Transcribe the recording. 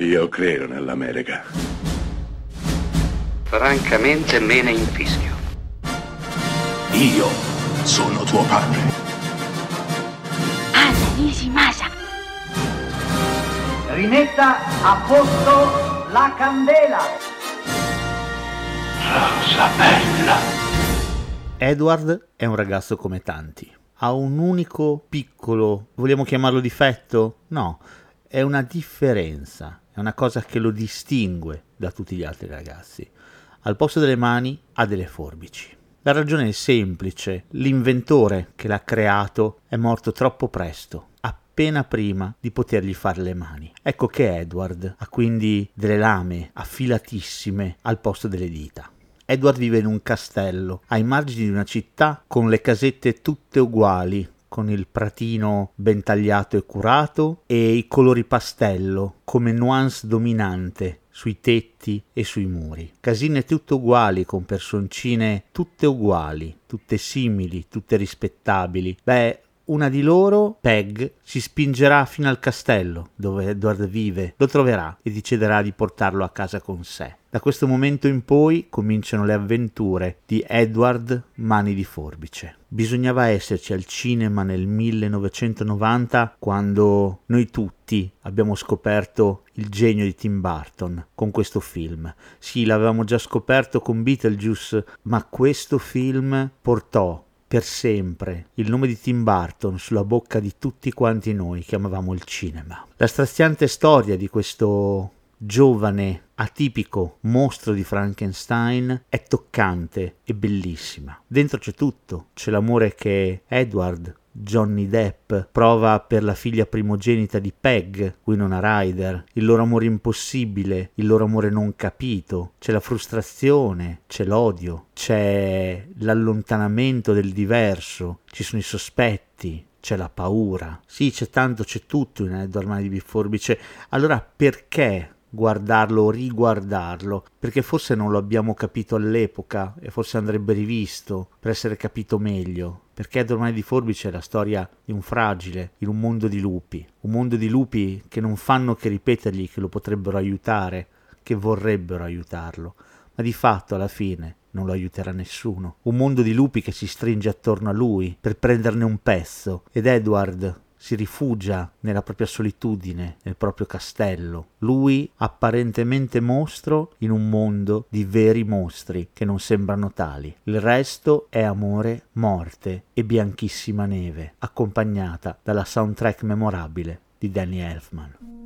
Io credo nell'America. Francamente me ne infischio. Io sono tuo padre. Anna Nishimasa. Rimetta a posto la candela. Rosa bella. Edward è un ragazzo come tanti. Ha un unico piccolo, vogliamo chiamarlo difetto? No, è una differenza, è una cosa che lo distingue da tutti gli altri ragazzi. Al posto delle mani ha delle forbici. La ragione è semplice, l'inventore che l'ha creato è morto troppo presto, appena prima di potergli fare le mani. Ecco che Edward ha quindi delle lame affilatissime al posto delle dita. Edward vive in un castello, ai margini di una città, con le casette tutte uguali, con il pratino ben tagliato e curato e i colori pastello come nuance dominante sui tetti e sui muri. Casine tutte uguali, con personcine tutte uguali, tutte simili, tutte rispettabili. Beh, una di loro, Peg, si spingerà fino al castello dove Edward vive, lo troverà e deciderà di portarlo a casa con sé. Da questo momento in poi cominciano le avventure di Edward Mani di Forbice. Bisognava esserci al cinema nel 1990 quando noi tutti abbiamo scoperto il genio di Tim Burton con questo film. Sì, l'avevamo già scoperto con Beetlejuice, ma questo film portò per sempre il nome di Tim Burton sulla bocca di tutti quanti noi che amavamo il cinema. La straziante storia di questo giovane, atipico mostro di Frankenstein è toccante e bellissima. Dentro c'è tutto, c'è l'amore che Edward Johnny Depp prova per la figlia primogenita di Peg, Winona Ryder, il loro amore impossibile, il loro amore non capito, c'è la frustrazione, c'è l'odio, c'è l'allontanamento del diverso, ci sono i sospetti, c'è la paura. Sì, c'è tanto, c'è tutto in Edward Mani di Forbice. Allora perché guardarlo o riguardarlo, perché forse non lo abbiamo capito all'epoca e forse andrebbe rivisto per essere capito meglio, perché Dormai di Forbice è la storia di un fragile in un mondo di lupi, un mondo di lupi che non fanno che ripetergli che lo potrebbero aiutare, che vorrebbero aiutarlo, ma di fatto alla fine non lo aiuterà nessuno. Un mondo di lupi che si stringe attorno a lui per prenderne un pezzo ed Edward si rifugia nella propria solitudine, nel proprio castello. Lui, apparentemente mostro, in un mondo di veri mostri che non sembrano tali. Il resto è amore, morte e bianchissima neve, accompagnata dalla soundtrack memorabile di Danny Elfman.